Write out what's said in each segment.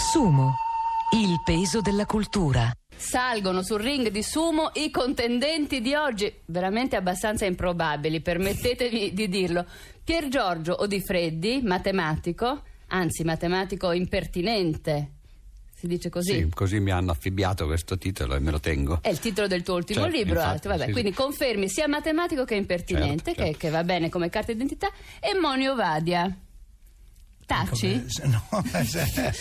Sumo, il peso della cultura. Salgono sul ring di sumo i contendenti di oggi, veramente abbastanza improbabili, permettetemi di dirlo. Pier Giorgio Odifreddi, matematico, anzi matematico impertinente, si dice così? Sì, così mi hanno affibbiato questo titolo e me lo tengo. È il titolo del tuo ultimo Certo, libro, infatti, vabbè, sì, quindi sì. confermi sia matematico che impertinente, Certo, che- certo. Che, va bene come carta d'identità, e Monio Vadia. Taci? No, se-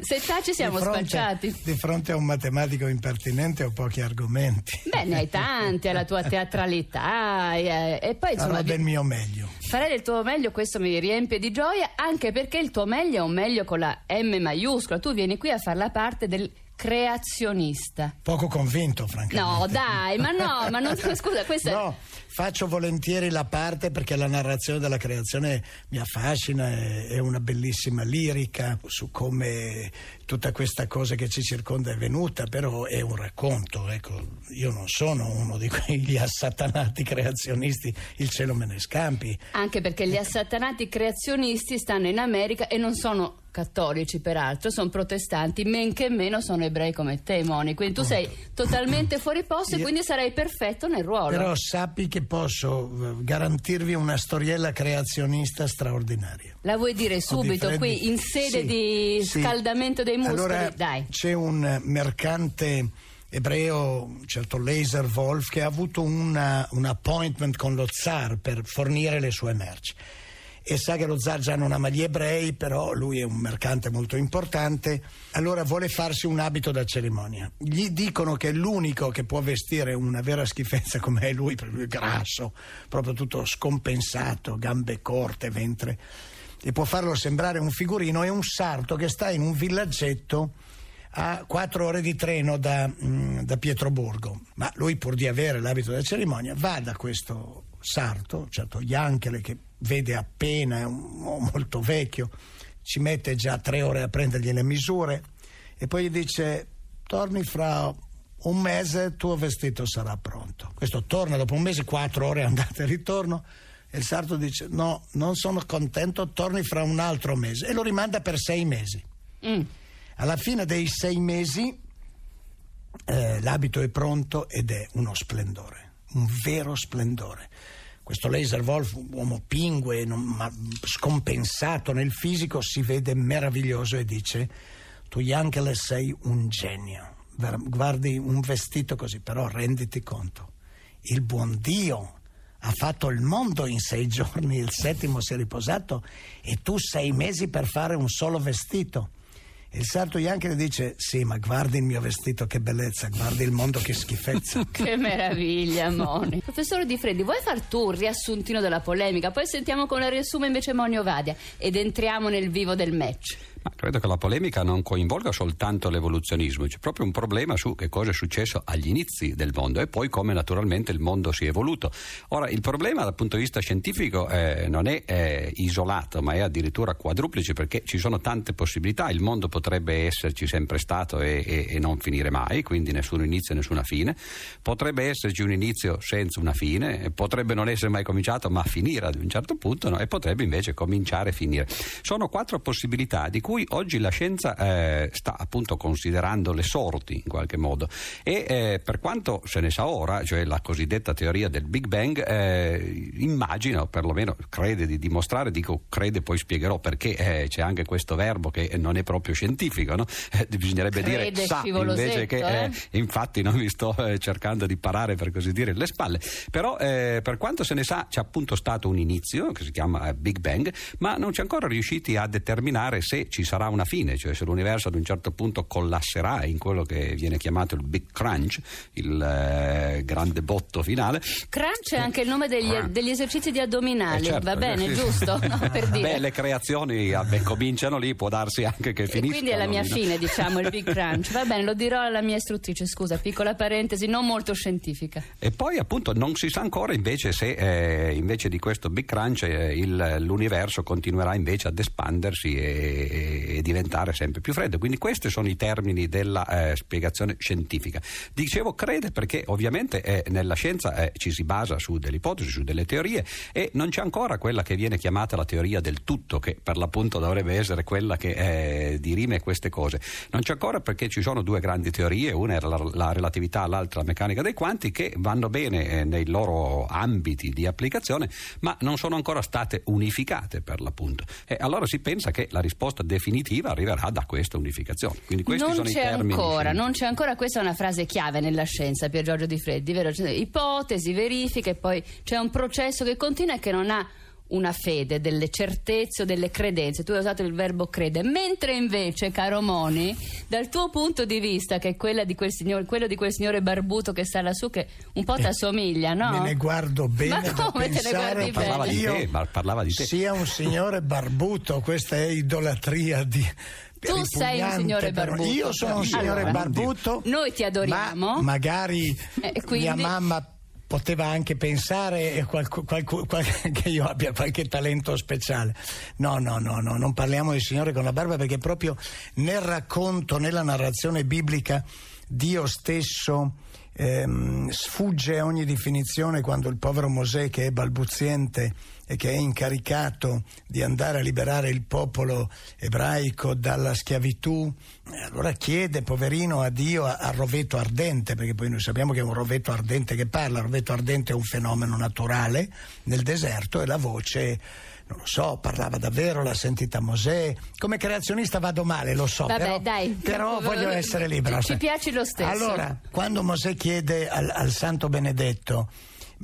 Se taci siamo di fronte- spacciati. Di fronte a un matematico impertinente ho pochi argomenti. Beh, ne hai tanti, alla tua teatralità e, e poi insomma Farò del mio meglio. Farei del tuo meglio, questo mi riempie di gioia, anche perché il tuo meglio è un meglio con la M maiuscola. Tu vieni qui a fare la parte del creazionista. Poco convinto, francamente. No, dai, ma no, ma non scusa, questa è- No, faccio volentieri la parte perché la narrazione della creazione mi affascina, è, è una bellissima lirica su come tutta questa cosa che ci circonda è venuta, però è un racconto, ecco, io non sono uno di quegli assatanati creazionisti, il cielo me ne scampi. Anche perché gli assatanati creazionisti stanno in America e non sono cattolici peraltro, sono protestanti, men che meno sono ebrei come te, Moni. Quindi tu sei totalmente fuori posto e Io- quindi sarai perfetto nel ruolo. Però sappi che posso eh, garantirvi una storiella creazionista straordinaria. La vuoi dire subito Freddi. qui in sede Sì, di sì. scaldamento dei muscoli? Allora, Dai. c'è un mercante ebreo, certo Laser Wolf, che ha avuto una- un appointment con lo zar per fornire le sue merci. E sa che lo zar già non ama gli ebrei, però lui è un mercante molto importante, allora vuole farsi un abito da cerimonia. Gli dicono che l'unico che può vestire una vera schifezza come è lui, perché lui è grasso, proprio tutto scompensato, gambe corte, ventre e può farlo sembrare un figurino, è un sarto che sta in un villaggetto a quattro ore di treno da, mm, da Pietroburgo. Ma lui, pur di avere l'abito da cerimonia, va da questo sarto, certo Jankele che vede appena, è un uomo molto vecchio, ci mette già tre ore a prendergli le misure e poi gli dice torni fra un mese, il tuo vestito sarà pronto. Questo torna dopo un mese, quattro ore andata e ritorno. E il sarto dice: No, non sono contento, torni fra un altro mese. E lo rimanda per sei mesi. Mm. Alla fine dei sei mesi eh, l'abito è pronto ed è uno splendore, un vero splendore. Questo laser Wolf, uomo pingue, non- ma scompensato nel fisico, si vede meraviglioso e dice: Tu Yankele sei un genio. Guardi un vestito così, però renditi conto, il buon Dio ha fatto il mondo in sei giorni, il settimo si è riposato e tu sei mesi per fare un solo vestito. Il sarto Yankele dice: Sì, ma guardi il mio vestito, che bellezza, guardi il mondo, che schifezza. Che meraviglia, Moni. Professore Di Freddi, vuoi far tu un riassuntino della polemica? Poi sentiamo con la riassume invece Monio Vadia ed entriamo nel vivo del match. Ma credo che la polemica non coinvolga soltanto l'evoluzionismo, c'è proprio un problema su che cosa è successo agli inizi del mondo e poi come naturalmente il mondo si è evoluto. Ora, il problema dal punto di vista scientifico eh, non è eh, isolato, ma è addirittura quadruplice perché ci sono tante possibilità. Il mondo potrebbe esserci sempre stato e, e- e non finire mai, quindi nessun inizio e nessuna fine. Potrebbe esserci un inizio senza una fine, potrebbe non essere mai cominciato ma finire ad un certo punto no? e potrebbe invece cominciare e finire. Sono quattro possibilità di cui oggi la scienza eh, sta appunto considerando le sorti in qualche modo e eh, per quanto se ne sa ora, cioè la cosiddetta teoria del Big Bang, eh, immagina o perlomeno crede di dimostrare, dico crede poi spiegherò perché eh, c'è anche questo verbo che non è proprio scientifico, no? Eh, bisognerebbe Crede dire sa invece che eh? infatti non vi sto cercando di parare per così dire le spalle però per quanto se ne sa c'è appunto stato un inizio che si chiama Big Bang ma non c'è ancora riusciti a determinare se ci sarà una fine cioè se l'universo ad un certo punto collasserà in quello che viene chiamato il Big Crunch il eh, grande botto finale Crunch è anche il nome degli, Ah. degli esercizi di addominali, Eh, certo, va bene, sì, giusto? No, per dire. Beh, le creazioni vabbè, cominciano lì, può darsi anche che finiscano. quindi è la mia no? fine, diciamo, il Big Crunch. Va bene, lo dirò alla mia istruttrice, scusa, piccola parentesi, non molto scientifica. E poi appunto non si sa ancora invece se eh, invece di questo Big Crunch eh, il- l'universo continuerà invece ad espandersi e, e, e diventare sempre più freddo. Quindi questi sono i termini della eh, spiegazione scientifica. Dicevo crede perché ovviamente eh, nella scienza eh, ci si basa su delle ipotesi, su delle teorie e non c'è ancora quella che viene chiamata la teoria del tutto, che per l'appunto dovrebbe essere quella che eh, dirime queste cose. Non c'è ancora perché ci sono due grandi teorie, una è la, la relatività, l'altra la meccanica dei quanti, che vanno bene eh, nei loro ambiti di applicazione, ma non sono ancora state unificate per l'appunto. E allora si pensa che la risposta definitiva arriverà da questa unificazione. Quindi questi non sono i c'è termini. ancora, non c'è ancora, questa è una frase chiave nella scienza, Pier Giorgio Di Freddi, vero? Cioè, ipotesi, verifiche, poi c'è un processo che continua e che non ha una fede, delle certezze o delle credenze. Tu hai usato il verbo crede, mentre invece, caro Moni, dal tuo punto di vista, che è quella di quel signore, quello di quel signore barbuto che sta lassù, che un po' ti assomiglia, no? Me ne guardo bene Ma come te ne guardi Parlava di io te, ma parlava di te. sia un signore barbuto, questa è idolatria di Tu sei un signore barbuto. Io sono un signore Allora, barbuto. noi ti adoriamo. Ma magari Eh, quindi- mia mamma poteva anche pensare qualcu- qualcu- qual- che io abbia qualche talento speciale. No, no, no, no, non parliamo di signore con la barba perché proprio nel racconto, nella narrazione biblica, Dio stesso ehm, sfugge a ogni definizione quando il povero Mosè che è balbuziente e che è incaricato di andare a liberare il popolo ebraico dalla schiavitù, eh, allora chiede poverino a Dio a, a rovetto ardente, perché poi noi sappiamo che è un rovetto ardente che parla, il rovetto ardente è un fenomeno naturale nel deserto e la voce non lo so, parlava davvero, l'ha sentita Mosè. Come creazionista vado male, lo so, Vabbè, però, dai. però voglio essere libero. Ci- ci piaci lo stesso. Allora, quando Mosè chiede al, al Santo Benedetto,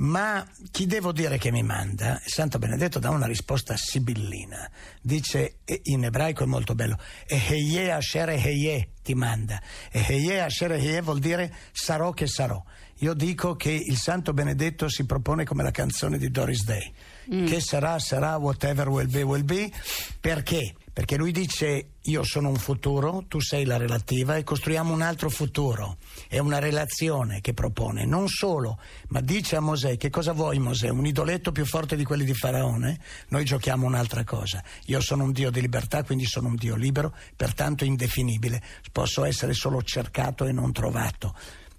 ma chi devo dire che mi manda? Il Santo Benedetto dà una risposta sibillina. Dice, in ebraico è molto bello, Eheye Asher Eheye ti manda. Eheye Asher Eheye vuol dire sarò che sarò. Io dico che il Santo Benedetto si propone come la canzone di Doris Day. Che sarà, sarà, whatever will be, will be. Perché? Perché lui dice io sono un futuro, tu sei la relativa e costruiamo un altro futuro. È una relazione che propone. Non solo, ma dice a Mosè che cosa vuoi Mosè? Un idoletto più forte di quelli di Faraone? Noi giochiamo un'altra cosa. Io sono un Dio di libertà, quindi sono un Dio libero, pertanto indefinibile. Posso essere solo cercato e non trovato.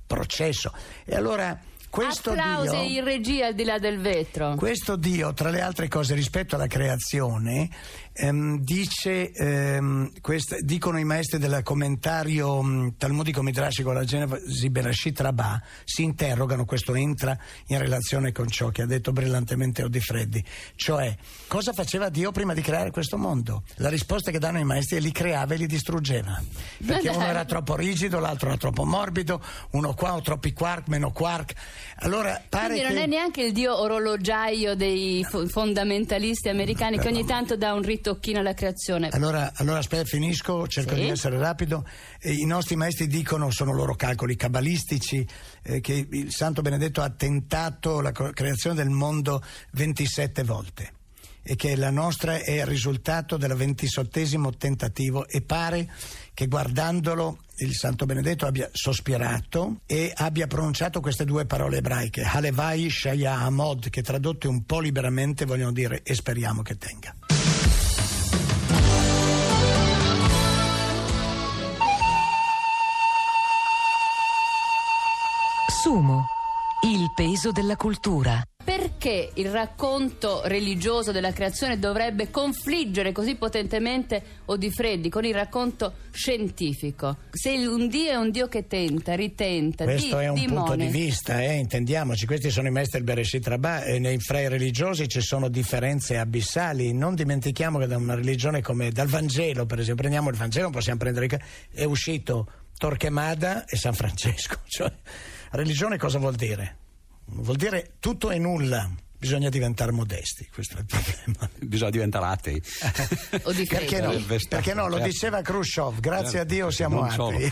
Processo. E allora questo Applausi Dio... in regia al di là del vetro. Questo Dio, tra le altre cose, rispetto alla creazione, ehm, dice, ehm, quest- dicono i maestri del commentario mh, talmudico midrashico alla Genesi Bereshit Rabbah, si interrogano, questo entra in relazione con ciò che ha detto brillantemente Odifreddi, cioè cosa faceva Dio prima di creare questo mondo? La risposta che danno i maestri è li creava e li distruggeva, perché uno era troppo rigido, l'altro era troppo morbido, uno qua o troppi quark, meno quark. Allora pare Quindi non che... è neanche il dio orologiaio dei fo- fondamentalisti americani che ogni tanto dà un ritocchino alla creazione. Allora, allora aspetta, finisco, cerco Sì. di essere rapido. Eh, I nostri maestri dicono, sono loro calcoli cabalistici, eh, che il Santo Benedetto ha tentato la creazione del mondo 27 volte e che la nostra è il risultato del ventisettesimo tentativo e pare che guardandolo il Santo Benedetto abbia sospirato e abbia pronunciato queste due parole ebraiche, Halevai Shaya Amod, che tradotte un po' liberamente vogliono dire e speriamo che tenga. Sumo, il peso della cultura. Perché il racconto religioso della creazione dovrebbe confliggere così potentemente o di freddi con il racconto scientifico? Se un Dio è un Dio che tenta, ritenta, Questo di, è un dimone. punto di vista, eh, intendiamoci, questi sono i maestri Bereshit Rabbah e nei fra i religiosi ci sono differenze abissali. Non dimentichiamo che da una religione come dal Vangelo, per esempio, prendiamo il Vangelo, possiamo prendere il- è uscito Torquemada e San Francesco. Cioè, religione cosa vuol dire? Vuol dire tutto e nulla. Bisogna diventare modesti, questo è il problema. Bisogna diventare atei. O di Perché no? Perché no? Lo certo. diceva Khrushchev, grazie a Dio siamo atei.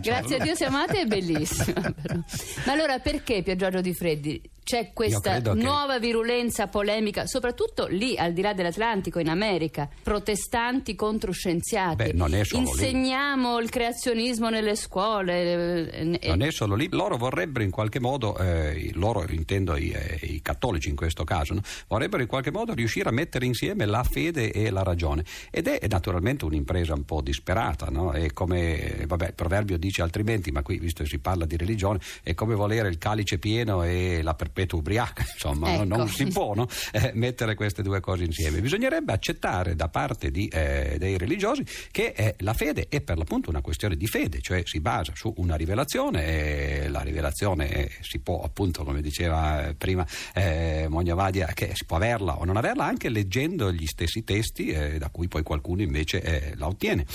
Grazie a Dio siamo amati, è bellissima. però. Ma allora perché Pier Giorgio Di Freddi c'è questa credo che- nuova virulenza polemica, soprattutto lì al di là dell'Atlantico, in America, protestanti contro scienziati. Beh, non è solo lì. Insegniamo il creazionismo nelle scuole. eh, eh, Non è solo lì, loro vorrebbero in qualche modo, eh, loro intendo i, eh, i cattolici in questo caso, no? vorrebbero in qualche modo riuscire a mettere insieme la fede e la ragione. Ed è naturalmente un'impresa un po' disperata, no? È come, vabbè, il proverbio dice altrimenti, ma qui visto che si parla di religione, è come volere il calice pieno e la perpetua ubriaca, insomma? Ecco. non si può no? Eh, mettere queste due cose insieme. Bisognerebbe accettare da parte di, eh, dei religiosi che eh, la fede è per l'appunto una questione di fede, cioè si basa su una rivelazione e la rivelazione eh, si può appunto, come diceva eh, prima eh, Mognavadia, che si può averla o non averla anche leggendo gli stessi testi eh, da cui poi qualcuno invece la ottiene.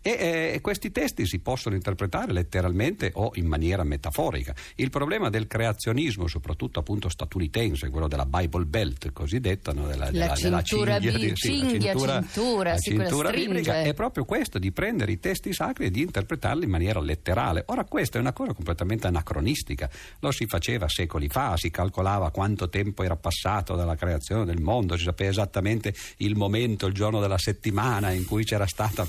E questi testi si possono interpretare letteralmente o in maniera metaforica. Il problema del creazionismo, soprattutto appunto statunitense, quello della Bible Belt cosiddetta, no? della, La della- della cintura cinghia, bi- di- sì, cinghia, cintura, cintura, la cintura biblica è proprio questo, di prendere i testi sacri e di interpretarli in maniera letterale. Ora questa è una cosa completamente anacronistica, lo si faceva secoli fa, si calcolava quanto tempo era passato dalla creazione del mondo, si sapeva esattamente il momento, il giorno della settimana in cui c'era stata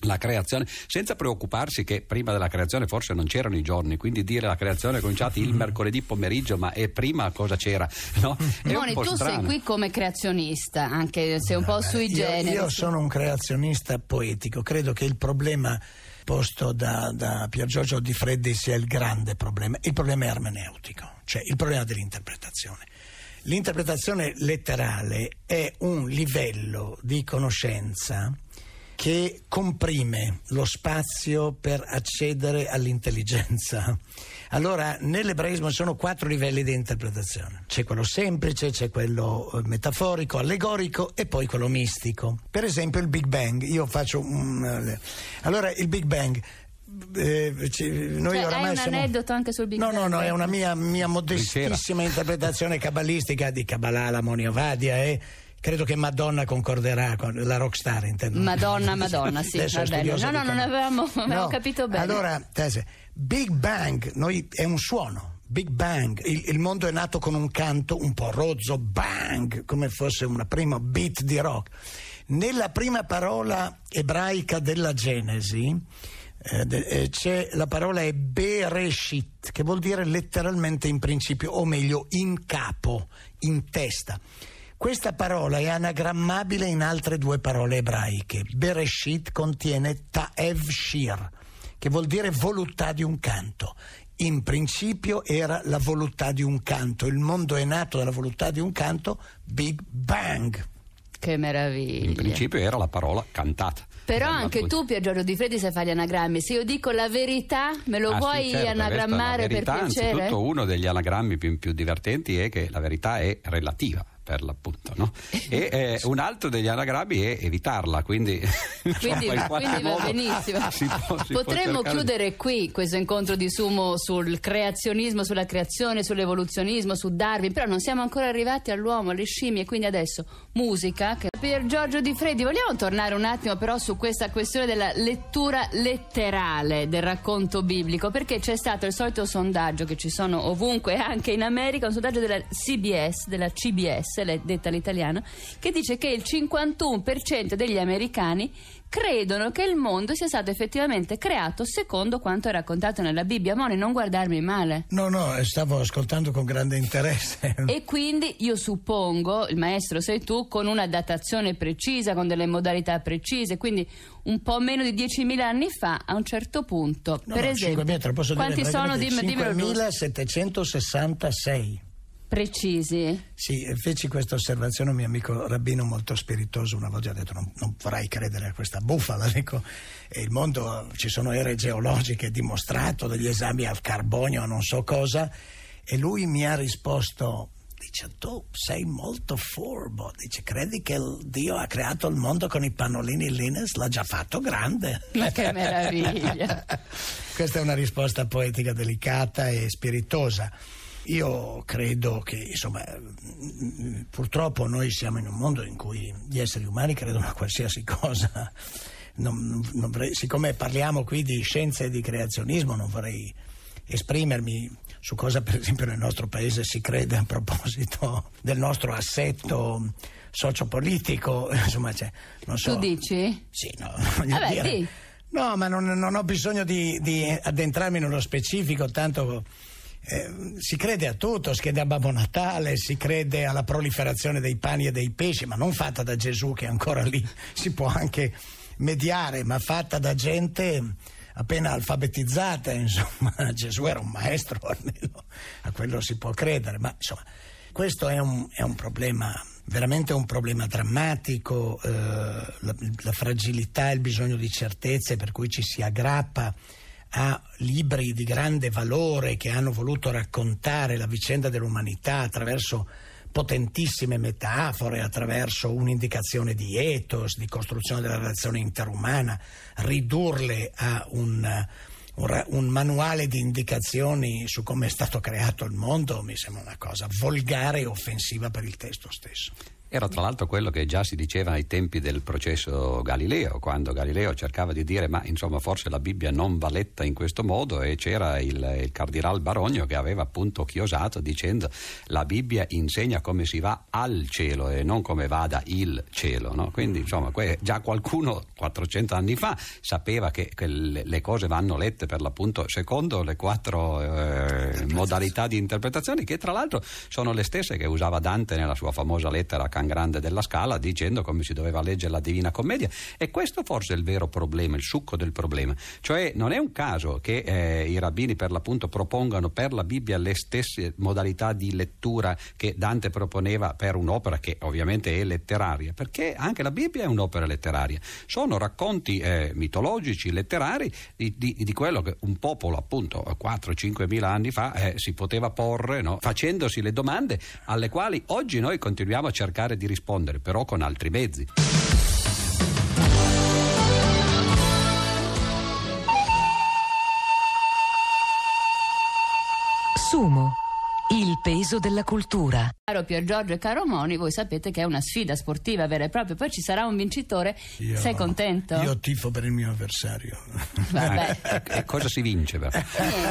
la creazione, senza preoccuparsi che prima della creazione forse non c'erano i giorni, quindi dire la creazione è cominciata il mercoledì pomeriggio, ma è prima cosa c'era? No? È un Moni, po' tu sei strano. qui come creazionista, anche se un po' sui generi. Io, sono un creazionista poetico, credo che il problema posto da, da Pier Giorgio Di Freddi sia il grande problema, il problema è ermeneutico, cioè il problema dell'interpretazione. L'interpretazione letterale è un livello di conoscenza che comprime lo spazio per accedere all'intelligenza. Allora, nell'ebraismo ci sono quattro livelli di interpretazione. C'è quello semplice, c'è quello eh, metaforico, allegorico e poi quello mistico. Per esempio il Big Bang. Io faccio un... eh, Allora, il Big Bang... eh, ci- noi Cioè, hai un siamo- aneddoto anche sul Big no, Bang? No, no, è una mia, mia modestissima interpretazione cabalistica di Kabbalah, la Moniovadia e credo che Madonna concorderà con la rockstar, intendo. Madonna, Madonna, sì, va bene. No, no, non avevamo- avevamo capito bene. Allora, Tese, Big Bang noi, è un suono. Big Bang, il, il mondo è nato con un canto un po' rozzo, bang, come fosse una prima beat di rock. Nella prima parola ebraica della Genesi eh, de- eh, c'è la parola è Bereshit, che vuol dire letteralmente in principio, o meglio in capo, in testa. Questa parola è anagrammabile in altre due parole ebraiche. Bereshit contiene Ta'ev Shir, che vuol dire voluttà di un canto. In principio era la voluttà di un canto, il mondo è nato dalla voluttà di un canto, Big Bang. Che meraviglia. In principio era la parola cantata. Però Eh, anche tu, Pier Giorgio Di Freddi, sai fare gli anagrammi. Se io dico la verità, me lo Ah, sì, vuoi certo, anagrammare la per verità, piacere? Anzitutto uno degli anagrammi più, più divertenti è che la verità è relativa per l'appunto, no? E eh, un altro degli anagrammi è evitarla, quindi, Quindi, insomma, quindi va benissimo. si può- si Potremmo cercare di- chiudere qui questo incontro di sumo sul creazionismo, sulla creazione, sull'evoluzionismo, su Darwin, però non siamo ancora arrivati all'uomo, alle scimmie, quindi adesso musica. Che... Per Giorgio Di Freddi, vogliamo tornare un attimo però su questa questione della lettura letterale del racconto biblico, perché c'è stato il solito sondaggio che ci sono ovunque, anche in America, un sondaggio della CBS, della CBS, le- detta l'italiano, che dice che il 51% degli americani credono che il mondo sia stato effettivamente creato secondo quanto è raccontato nella Bibbia. Moni, non guardarmi male. No, no, eh, stavo ascoltando con grande interesse. E quindi io suppongo, il maestro sei tu, con una datazione precisa, con delle modalità precise, quindi un po' meno di 10.000 anni fa, a un certo punto, No, per no, esempio, 5.000, te lo posso quanti dire sono? dimmelo giusto. 5.766. Precisi. Sì, feci questa osservazione un mio amico rabbino molto spiritoso una volta, ha detto non, non vorrei credere a questa bufala, dico, e il mondo, ci sono ere geologiche dimostrato, degli esami al carbonio, non so cosa, e lui mi ha risposto, dice tu sei molto furbo, dice credi che Dio ha creato il mondo con i pannolini Linus? L'ha già fatto grande. Ma che meraviglia. Questa è una risposta poetica delicata e spiritosa. Io credo che, insomma, mm, purtroppo noi siamo in un mondo in cui gli esseri umani credono a qualsiasi cosa. Non- non vorrei- siccome parliamo qui di scienza e di creazionismo, non vorrei esprimermi su cosa per esempio nel nostro paese si crede a proposito del nostro assetto sociopolitico, insomma, cioè, non so. Tu dici? Sì, no, Vabbè, dire- di. No, ma non, non ho bisogno di, di addentrarmi nello specifico, tanto eh, si crede a tutto, si crede a Babbo Natale, si crede alla proliferazione dei pani e dei pesci, ma non fatta da Gesù che ancora lì si può anche mediare, ma fatta da gente appena alfabetizzata, insomma, Gesù era un maestro, almeno a quello si può credere, ma insomma, questo è un, è un problema, veramente un problema drammatico, eh, la, la fragilità, il bisogno di certezze per cui ci si aggrappa a libri di grande valore che hanno voluto raccontare la vicenda dell'umanità attraverso potentissime metafore, attraverso un'indicazione di ethos, di costruzione della relazione interumana, ridurle a un, un un manuale di indicazioni su come è stato creato il mondo mi sembra una cosa volgare e offensiva per il testo stesso. Era tra l'altro quello che già si diceva ai tempi del processo Galileo, quando Galileo cercava di dire ma insomma forse la Bibbia non va letta in questo modo e c'era il, il cardinal Barogno che aveva appunto chiosato dicendo la Bibbia insegna come si va al cielo e non come vada il cielo. no? Quindi insomma que- già qualcuno 400 anni fa sapeva che, che le, cose vanno lette per l'appunto secondo le quattro eh, modalità di interpretazione che tra l'altro sono le stesse che usava Dante nella sua famosa lettera a Can Grande della Scala dicendo come si doveva leggere la Divina Commedia e questo forse è il vero problema, il succo del problema. Cioè non è un caso che eh, i rabbini per l'appunto propongano per la Bibbia le stesse modalità di lettura che Dante proponeva per un'opera che ovviamente è letteraria, perché anche la Bibbia è un'opera letteraria. Sono racconti eh, mitologici, letterari di, di- di quello che un popolo appunto 4-5 mila anni fa eh, si poteva porre no? facendosi le domande alle quali oggi noi continuiamo a cercare di rispondere, però con altri mezzi. Sumo, il peso della cultura. Caro Pier Giorgio e caro Moni, voi sapete che è una sfida sportiva vera e propria, poi ci sarà un vincitore. Io- Sei contento? Io tifo per il mio avversario. Vabbè. Eh, e cosa si vince? però?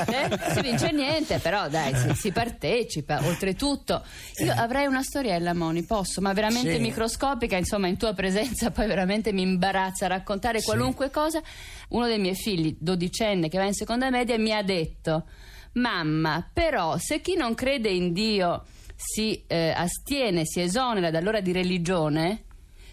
Niente, si vince niente, però dai, si, si partecipa. Oltretutto, io avrei una storiella, Moni, posso, ma veramente Sì. microscopica, insomma, in tua presenza poi veramente mi imbarazza raccontare qualunque cosa. Uno dei miei figli, dodicenne, che va in seconda media, mi ha detto: Mamma, però, se chi non crede in Dio si eh, astiene, si esonera dall'ora di religione.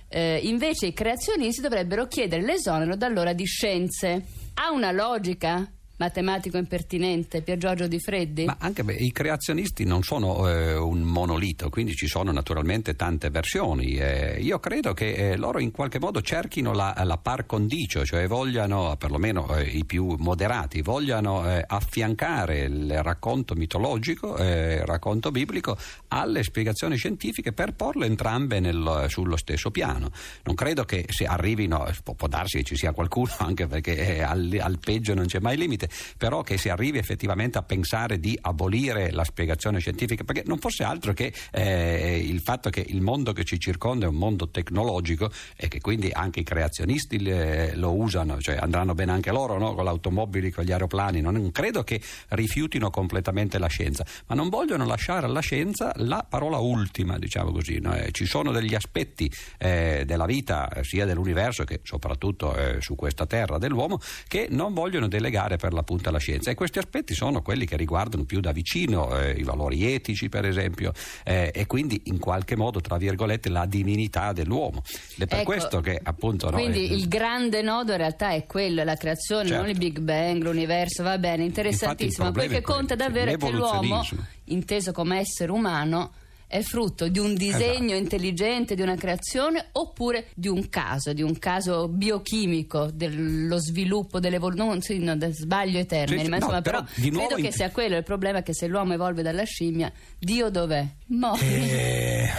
Eh, invece i creazionisti dovrebbero chiedere l'esonero dall'ora di scienze. Ha una logica? Matematico impertinente, Pier Giorgio Di Freddi? Ma anche beh, i creazionisti non sono eh, un monolito, quindi ci sono naturalmente tante versioni. Eh, io credo che eh, loro in qualche modo cerchino la, la par condicio, cioè vogliano, perlomeno eh, i più moderati, vogliano eh, affiancare il racconto mitologico, eh, il racconto biblico alle spiegazioni scientifiche per porle entrambe nel- sullo stesso piano. Non credo che si arrivino, può, può darsi che ci sia qualcuno, anche perché eh, al, al peggio non c'è mai limite, però che si arrivi effettivamente a pensare di abolire la spiegazione scientifica, perché non fosse altro che eh, il fatto che il mondo che ci circonda è un mondo tecnologico e che quindi anche i creazionisti le- lo usano, cioè andranno bene anche loro no? con le automobili, con gli aeroplani, non credo che rifiutino completamente la scienza, ma non vogliono lasciare alla scienza la parola ultima, diciamo così. no? Eh, ci sono degli aspetti eh, della vita, eh, sia dell'universo che soprattutto eh, su questa terra dell'uomo, che non vogliono delegare per l'appunto alla scienza. E questi aspetti sono quelli che riguardano più da vicino eh, i valori etici, per esempio, eh, e quindi in qualche modo, tra virgolette, la divinità dell'uomo. Ed è per Ecco, questo che appunto. no, Quindi eh, il grande nodo in realtà è quello, la creazione, Certo. non il Big Bang, l'universo, va bene, interessantissimo. Infatti il Quel che conta davvero è che l'uomo, inteso come essere umano, è frutto di un disegno Esatto. intelligente, di una creazione, oppure di un caso, di un caso biochimico dello sviluppo, dell'evoluzione, sì, no, sbaglio ai termini. Sì, ma no, insomma, però, però, nuovo credo in- che sia quello il problema, che se l'uomo evolve dalla scimmia, Dio dov'è? Moni. Eh,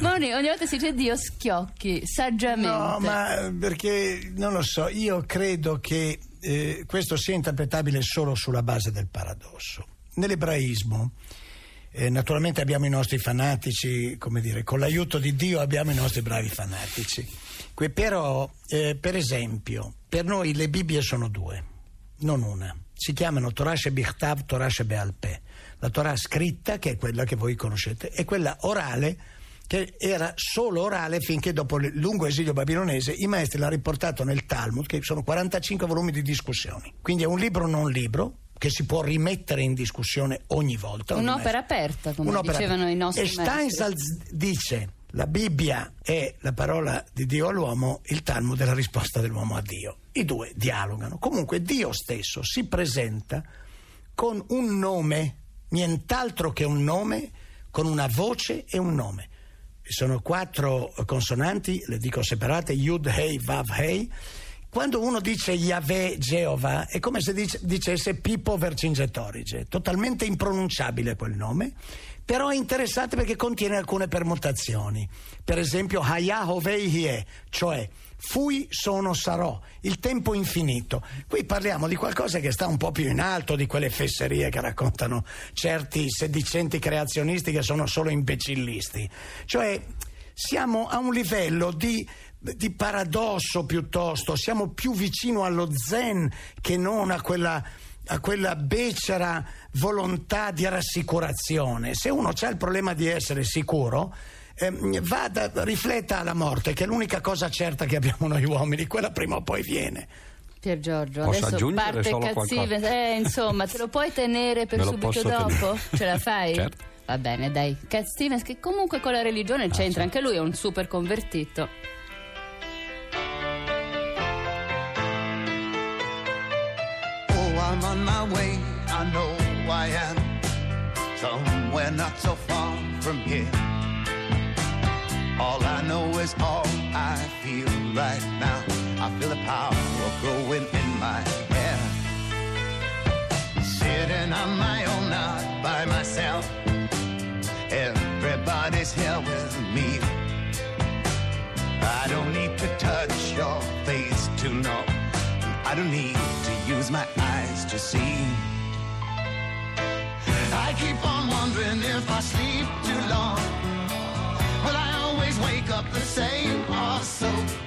Moni, ogni volta si dice Dio schiocchi, saggiamente. No, ma perché non lo so, io credo che eh, questo sia interpretabile solo sulla base del paradosso. Nell'ebraismo, eh, naturalmente abbiamo i nostri fanatici, come dire, con l'aiuto di Dio abbiamo i nostri bravi fanatici. Que- però, eh, per esempio, per noi le Bibbie sono due, non una. si chiamano Torah Shebichtav, Torah Shebealpeh. La Torah scritta, che è quella che voi conoscete, e quella orale, che era solo orale finché dopo il lungo esilio babilonese i maestri l'hanno riportato nel Talmud, che sono 45 volumi di discussioni. Quindi è un libro non libro, che si può rimettere in discussione ogni volta. Un'opera aperta, come Un'opera dicevano aperta. i nostri e Steinsalz dice la Bibbia è la parola di Dio all'uomo, il Talmud è la risposta dell'uomo a Dio. I due dialogano. Comunque Dio stesso si presenta con un nome, nient'altro che un nome, con una voce e un nome. Sono quattro consonanti, le dico separate, Yud, Hei, Vav, Hei. Quando uno dice Yahweh, Geova, è come se dice, dicesse Pippo Vercingetorige, totalmente impronunciabile quel nome però è interessante perché contiene alcune permutazioni. Per esempio, Hayahovei cioè fui, sono, sarò, il tempo infinito. Qui parliamo di qualcosa che sta un po' più in alto di quelle fesserie che raccontano certi sedicenti creazionisti che sono solo imbecillisti. Cioè, siamo a un livello di di paradosso piuttosto, siamo più vicino allo zen che non a quella a quella becera volontà di rassicurazione. Se uno ha il problema di essere sicuro, eh, vada, rifletta alla morte, che è l'unica cosa certa che abbiamo noi uomini, quella prima o poi viene. Pier Giorgio, Posso adesso parte Cat eh, insomma, te lo puoi tenere per subito dopo? Tenere. Ce la fai? certo. Va bene, dai. Cat Stevens, che comunque con la religione ah, c'entra, sì. anche lui è un super convertito. Somewhere not so far from here. All I know is all I feel right now. I feel the power growing in my hair. Sitting on my own, not by myself. Everybody's here with me. I don't need to touch your face to know. I don't need to use my eyes to see. I keep on wondering if I sleep too long. Will I always wake up the same or so?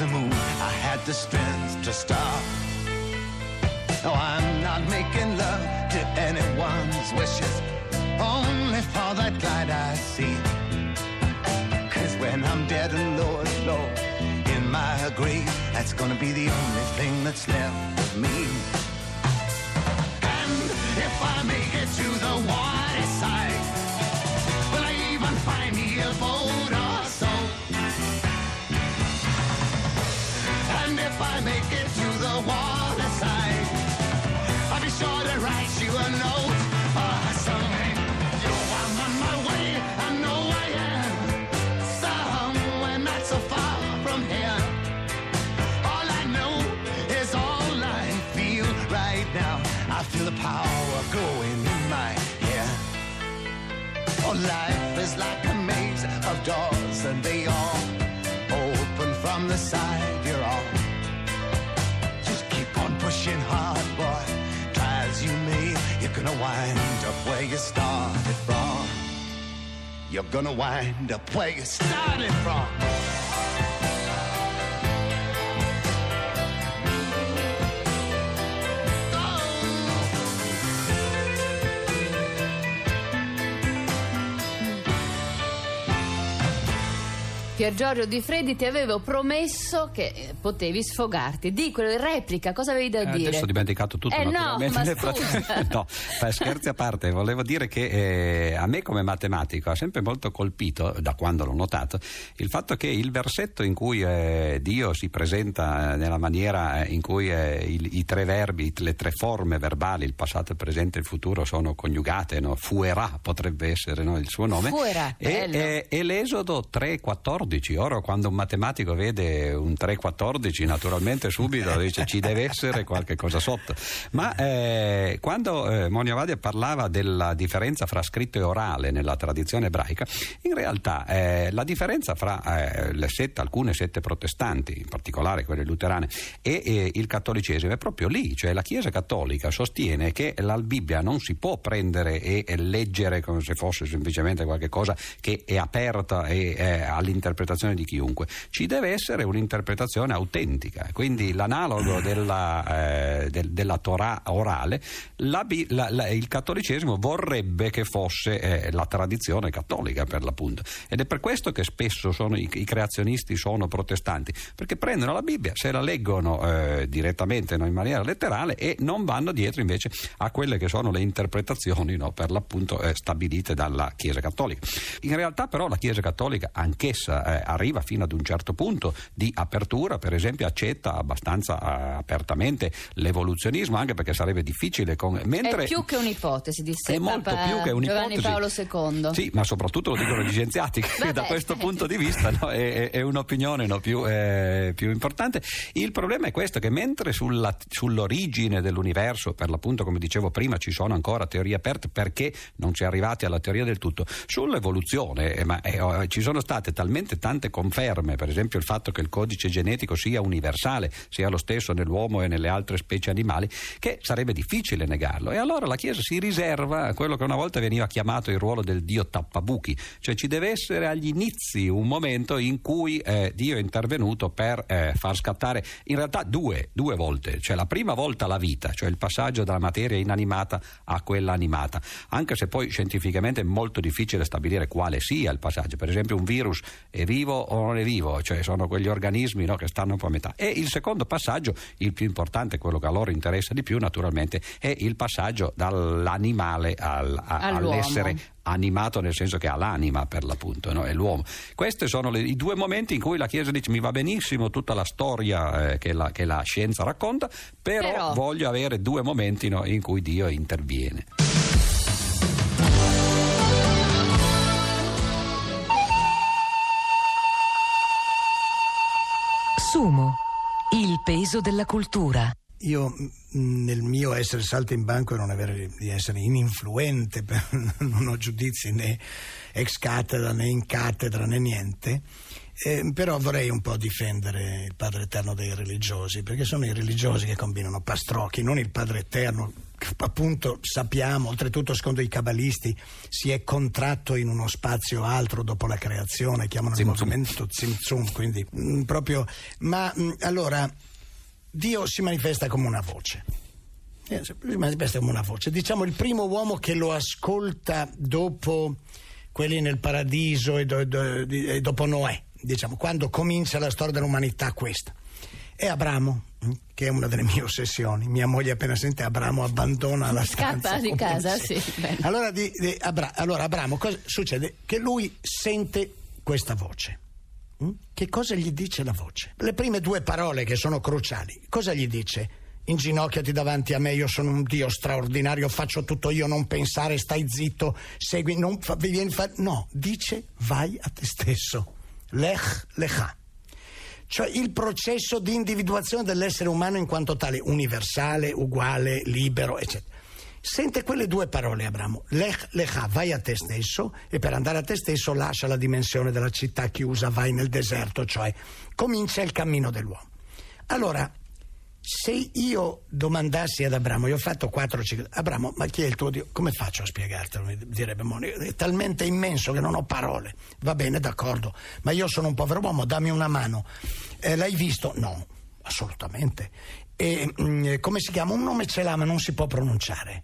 The moon, I had the strength to stop. No, I'm not making love to anyone's wishes, only for that light I see. Cause when I'm dead and low, low in my grave, that's gonna be the only thing that's left of me. And if I make it to the water life is like a maze of doors and they all open from the side you're on Just keep on pushing hard, boy. Try as you may, you're gonna wind up where you started from. You're gonna wind up where you started from. Pier Giorgio Di Freddi ti avevo promesso che eh, potevi sfogarti. Dico, replica, cosa avevi da Eh, dire? Adesso ho dimenticato tutto. Eh no, ma scusa. no, scherzi a parte, volevo dire che eh, a me come matematico ha sempre molto colpito, da quando l'ho notato, il fatto che il versetto in cui eh, Dio si presenta eh, nella maniera eh, in cui il- i tre verbi, le tre forme verbali, il passato, il presente e il futuro sono coniugate, no? fuerà potrebbe essere no, il suo nome, Fuerà, e, e- e l'Esodo 3.14. Ora quando un matematico vede un 3.14 naturalmente subito dice ci deve essere qualche cosa sotto. Ma eh, quando eh, Monio Vadia parlava della differenza fra scritto e orale nella tradizione ebraica, in realtà eh, la differenza fra eh, sette, alcune sette protestanti, in particolare quelle luterane, e il cattolicesimo è proprio lì, cioè la Chiesa cattolica sostiene che la Bibbia non si può prendere e, e leggere come se fosse semplicemente qualche cosa che è aperta e, eh, all'interpretazione di chiunque, ci deve essere un'interpretazione autentica, quindi l'analogo della, eh, del- della Torah orale, la la- la- il cattolicesimo vorrebbe che fosse eh, la tradizione cattolica per l'appunto ed è per questo che spesso sono, i, i creazionisti sono protestanti, perché prendono la Bibbia, se la leggono eh, direttamente no, in maniera letterale e non vanno dietro invece a quelle che sono le interpretazioni no, per l'appunto eh, stabilite dalla Chiesa cattolica. In realtà però la Chiesa cattolica anch'essa eh, arriva fino ad un certo punto di apertura, per esempio accetta abbastanza eh, apertamente l'evoluzionismo, anche perché sarebbe difficile con... mentre È più che un'ipotesi, disse è molto Papa più che un'ipotesi. Giovanni Paolo II. Sì, ma soprattutto lo dicono gli scienziati, che Vabbè. da questo punto di vista no, è, è- un'opinione no, più, eh, più importante. Il problema è questo, che mentre sulla- sull'origine dell'universo, per l'appunto come dicevo prima, ci sono ancora teorie aperte perché non si è arrivati alla teoria del tutto, sull'evoluzione eh, ma, eh, ci sono state talmente tante conferme, per esempio il fatto che il codice genetico sia universale, sia lo stesso nell'uomo e nelle altre specie animali, che sarebbe difficile negarlo. E allora la Chiesa si riserva quello che una volta veniva chiamato il ruolo del Dio tappabuchi, cioè ci deve essere agli inizi un momento in cui eh, Dio è intervenuto per eh, far scattare in realtà due, due volte, cioè la prima volta la vita, cioè il passaggio dalla materia inanimata a quella animata, anche se poi scientificamente è molto difficile stabilire quale sia il passaggio, per esempio un virus è vivo o non è vivo, cioè sono quegli organismi no, che stanno un po' a metà. E il secondo passaggio, il più importante, quello che a loro interessa di più naturalmente, è il passaggio dall'animale al- a- all'essere animato nel senso che ha l'anima per l'appunto, no? è l'uomo. Questi sono le- i due momenti in cui la Chiesa dice mi va benissimo tutta la storia eh, che, la, che la scienza racconta, però, Però- voglio avere due momenti no, in cui Dio interviene. Il peso della cultura. Io mh, nel mio essere salto in banco e non avere di essere ininfluente, non ho giudizi né ex cattedra né in cattedra né niente, eh, però vorrei un po' difendere il Padre Eterno dei religiosi, perché sono i religiosi che combinano pastrocchi, non il Padre Eterno, appunto sappiamo, oltretutto secondo i cabalisti si è contratto in uno spazio altro dopo la creazione, chiamano il Zim Zum. movimento Zimzum, quindi mh, proprio... Ma mh, allora... Dio si manifesta come una voce. Eh, Si manifesta come una voce. Diciamo il primo uomo che lo ascolta dopo quelli nel paradiso e, do- do- e dopo Noè, diciamo, quando comincia la storia dell'umanità questa. È Abramo, mm, che è una delle mie ossessioni. Mia moglie appena sente Abramo abbandona la Scappa stanza. di come casa, sì. Allora, di- di Abra- allora Abramo, cosa succede? Che lui sente questa voce. Mm? Che cosa gli dice la voce? Le prime due parole che sono cruciali. Cosa gli dice? Inginocchiati davanti a me, io sono un Dio straordinario, faccio tutto io, non pensare, stai zitto, segui, non fa, vieni fa- No, dice vai a te stesso. Lech lecha. Cioè il processo di individuazione dell'essere umano in quanto tale, universale, uguale, libero, eccetera. Sente quelle due parole Abramo, lech lecha, vai a te stesso e per andare a te stesso lascia la dimensione della città chiusa, vai nel deserto, cioè comincia il cammino dell'uomo. Allora, se io domandassi ad Abramo, io ho fatto 4 5 Abramo, ma chi è il tuo Dio? Come faccio a spiegartelo? Mi direbbe Moni. È talmente immenso che non ho parole. Va bene, d'accordo, ma io sono un povero uomo, dammi una mano. Eh, l'hai visto? No, assolutamente. E, mm, come si chiama? Un nome ce l'ha, ma non si può pronunciare.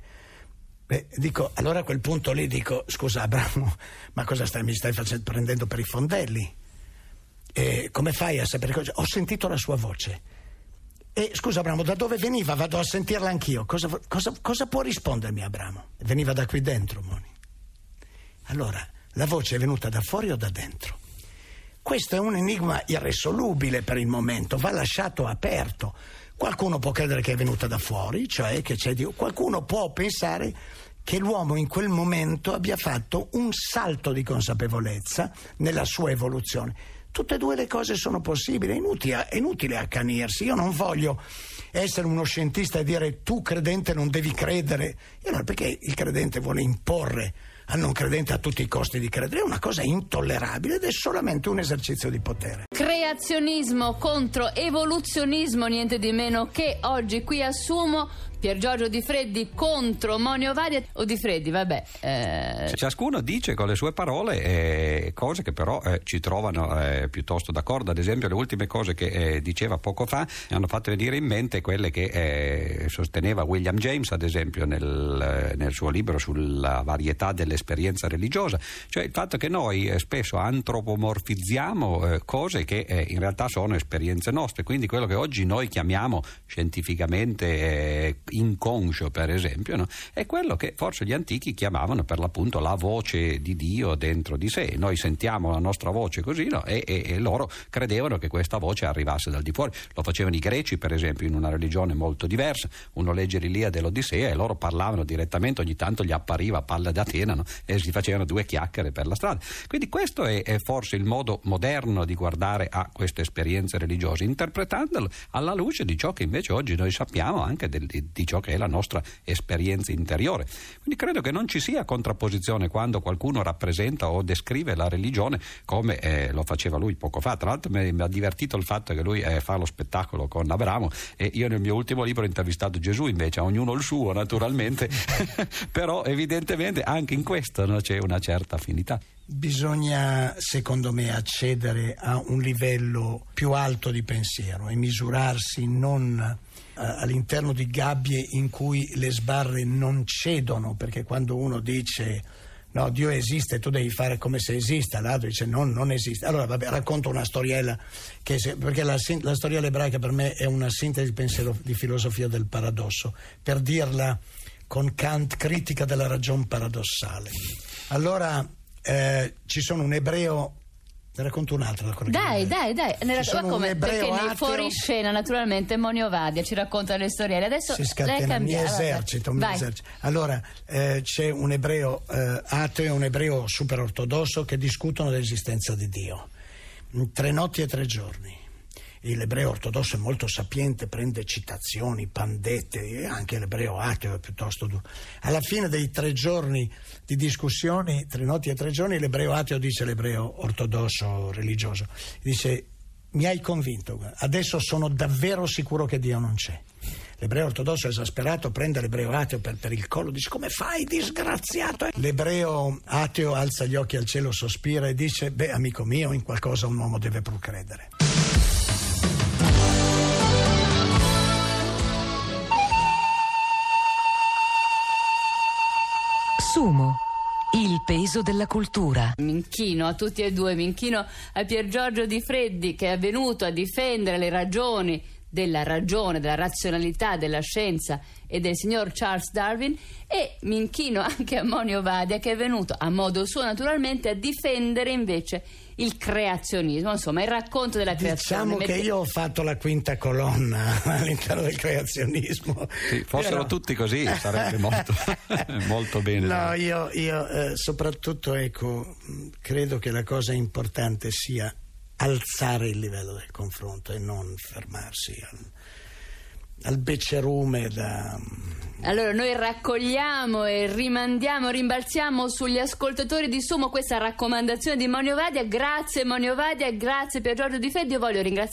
Beh, dico, allora a quel punto lì dico, scusa Abramo, ma cosa stai, mi stai facendo, prendendo per i fondelli? eh, come fai a sapere cosa? Ho sentito la sua voce. E scusa Abramo, da dove veniva? Vado a sentirla anch'io. Cosa, cosa, cosa può rispondermi Abramo? Veniva da qui dentro, Moni. Allora, la voce è venuta da fuori o da dentro? Questo è un enigma irresolubile per il momento, va lasciato aperto. Qualcuno può credere che è venuta da fuori, cioè che c'è Dio. Qualcuno può pensare che l'uomo in quel momento abbia fatto un salto di consapevolezza nella sua evoluzione. Tutte e due le cose sono possibili, è inutile, è inutile accanirsi. Io non voglio essere uno scientista e dire tu credente non devi credere. E allora perché il credente vuole imporre al non credente a tutti i costi di credere? È una cosa intollerabile ed è solamente un esercizio di potere. Creazionismo contro evoluzionismo, niente di meno che oggi qui assumo Pier Giorgio Di Freddi contro Monio Varia o Di Freddi, vabbè. Eh... Ciascuno dice con le sue parole eh, cose che però eh, ci trovano eh, piuttosto d'accordo. Ad esempio, le ultime cose che eh, diceva poco fa mi hanno fatto venire in mente quelle che eh, sosteneva William James, ad esempio, nel, nel, suo libro sulla varietà dell'esperienza religiosa. Cioè il fatto che noi spesso antropomorfizziamo cose che in realtà sono esperienze nostre. Quindi quello che oggi noi chiamiamo scientificamente inconscio, per esempio, no? è quello che forse gli antichi chiamavano per l'appunto la voce di Dio dentro di sé. Noi sentiamo la nostra voce così no? e, e, e, loro credevano che questa voce arrivasse dal di fuori. Lo facevano i greci, per esempio, in una religione molto diversa. Uno legge l'Ilia dell'Odissea e loro parlavano direttamente, ogni tanto gli appariva palla d'Atena no? e si facevano due chiacchiere per la strada. Quindi questo è, è forse il modo moderno di guardare a queste esperienze religiose, interpretandole alla luce di ciò che invece oggi noi sappiamo anche del, di ciò che è la nostra esperienza interiore. Quindi credo che non ci sia contrapposizione quando qualcuno rappresenta o descrive la religione come eh, lo faceva lui poco fa. Tra l'altro mi, mi ha divertito il fatto che lui eh, fa lo spettacolo con Abramo e io nel mio ultimo libro ho intervistato Gesù invece, ognuno il suo naturalmente, però evidentemente anche in questo no, c'è una certa affinità. Bisogna, secondo me, accedere a un livello più alto di pensiero e misurarsi non all'interno di gabbie in cui le sbarre non cedono, perché quando uno dice no, Dio esiste, tu devi fare come se esista, l'altro dice no, non esiste. Allora, vabbè, racconto una storiella, se, perché la, la, storiella ebraica per me è una sintesi di pensiero di filosofia del paradosso, per dirla con Kant, critica della ragione paradossale. Allora, eh, ci sono un ebreo ne racconto un'altra. Dai, dai, dai. Ne rac- ma come? Perché nei fuoriscena, naturalmente, Monio Vadia ci racconta le storielle. Adesso si scatena mi esercito, mi esercito. Allora, eh, c'è un ebreo eh, ateo e un ebreo super ortodosso che discutono dell'esistenza di Dio. Tre notti e tre giorni l'ebreo ortodosso è molto sapiente, prende citazioni, pandette, anche l'ebreo ateo è piuttosto duro. Alla fine dei tre giorni di discussioni, tre notti e tre giorni, l'ebreo ateo dice all'ebreo ortodosso religioso, dice mi hai convinto, adesso sono davvero sicuro che Dio non c'è. L'ebreo ortodosso esasperato prende l'ebreo ateo per, per, il collo, dice come fai disgraziato? L'ebreo ateo alza gli occhi al cielo, sospira e dice beh amico mio in qualcosa un uomo deve pur credere. Sumo. Il peso della cultura. Mi inchino a tutti e due, mi inchino a Pier Giorgio Di Freddi che è venuto a difendere le ragioni della ragione, della razionalità, della scienza e del signor Charles Darwin e mi inchino anche a Monio Vadia che è venuto a modo suo naturalmente a difendere invece il creazionismo, insomma il racconto della creazione. Diciamo che io ho fatto la quinta colonna all'interno del creazionismo. Sì, fossero Però... tutti così sarebbe molto, molto bene. No, io, io eh, soprattutto ecco, credo che la cosa importante sia alzare il livello del confronto e non fermarsi al, al becerume da... Allora noi raccogliamo e rimandiamo, rimbalziamo sugli ascoltatori di Sumo questa raccomandazione di Monio Vadia. Grazie Monio Vadia, grazie per Giorgio Di Feddi. Io voglio ringraziare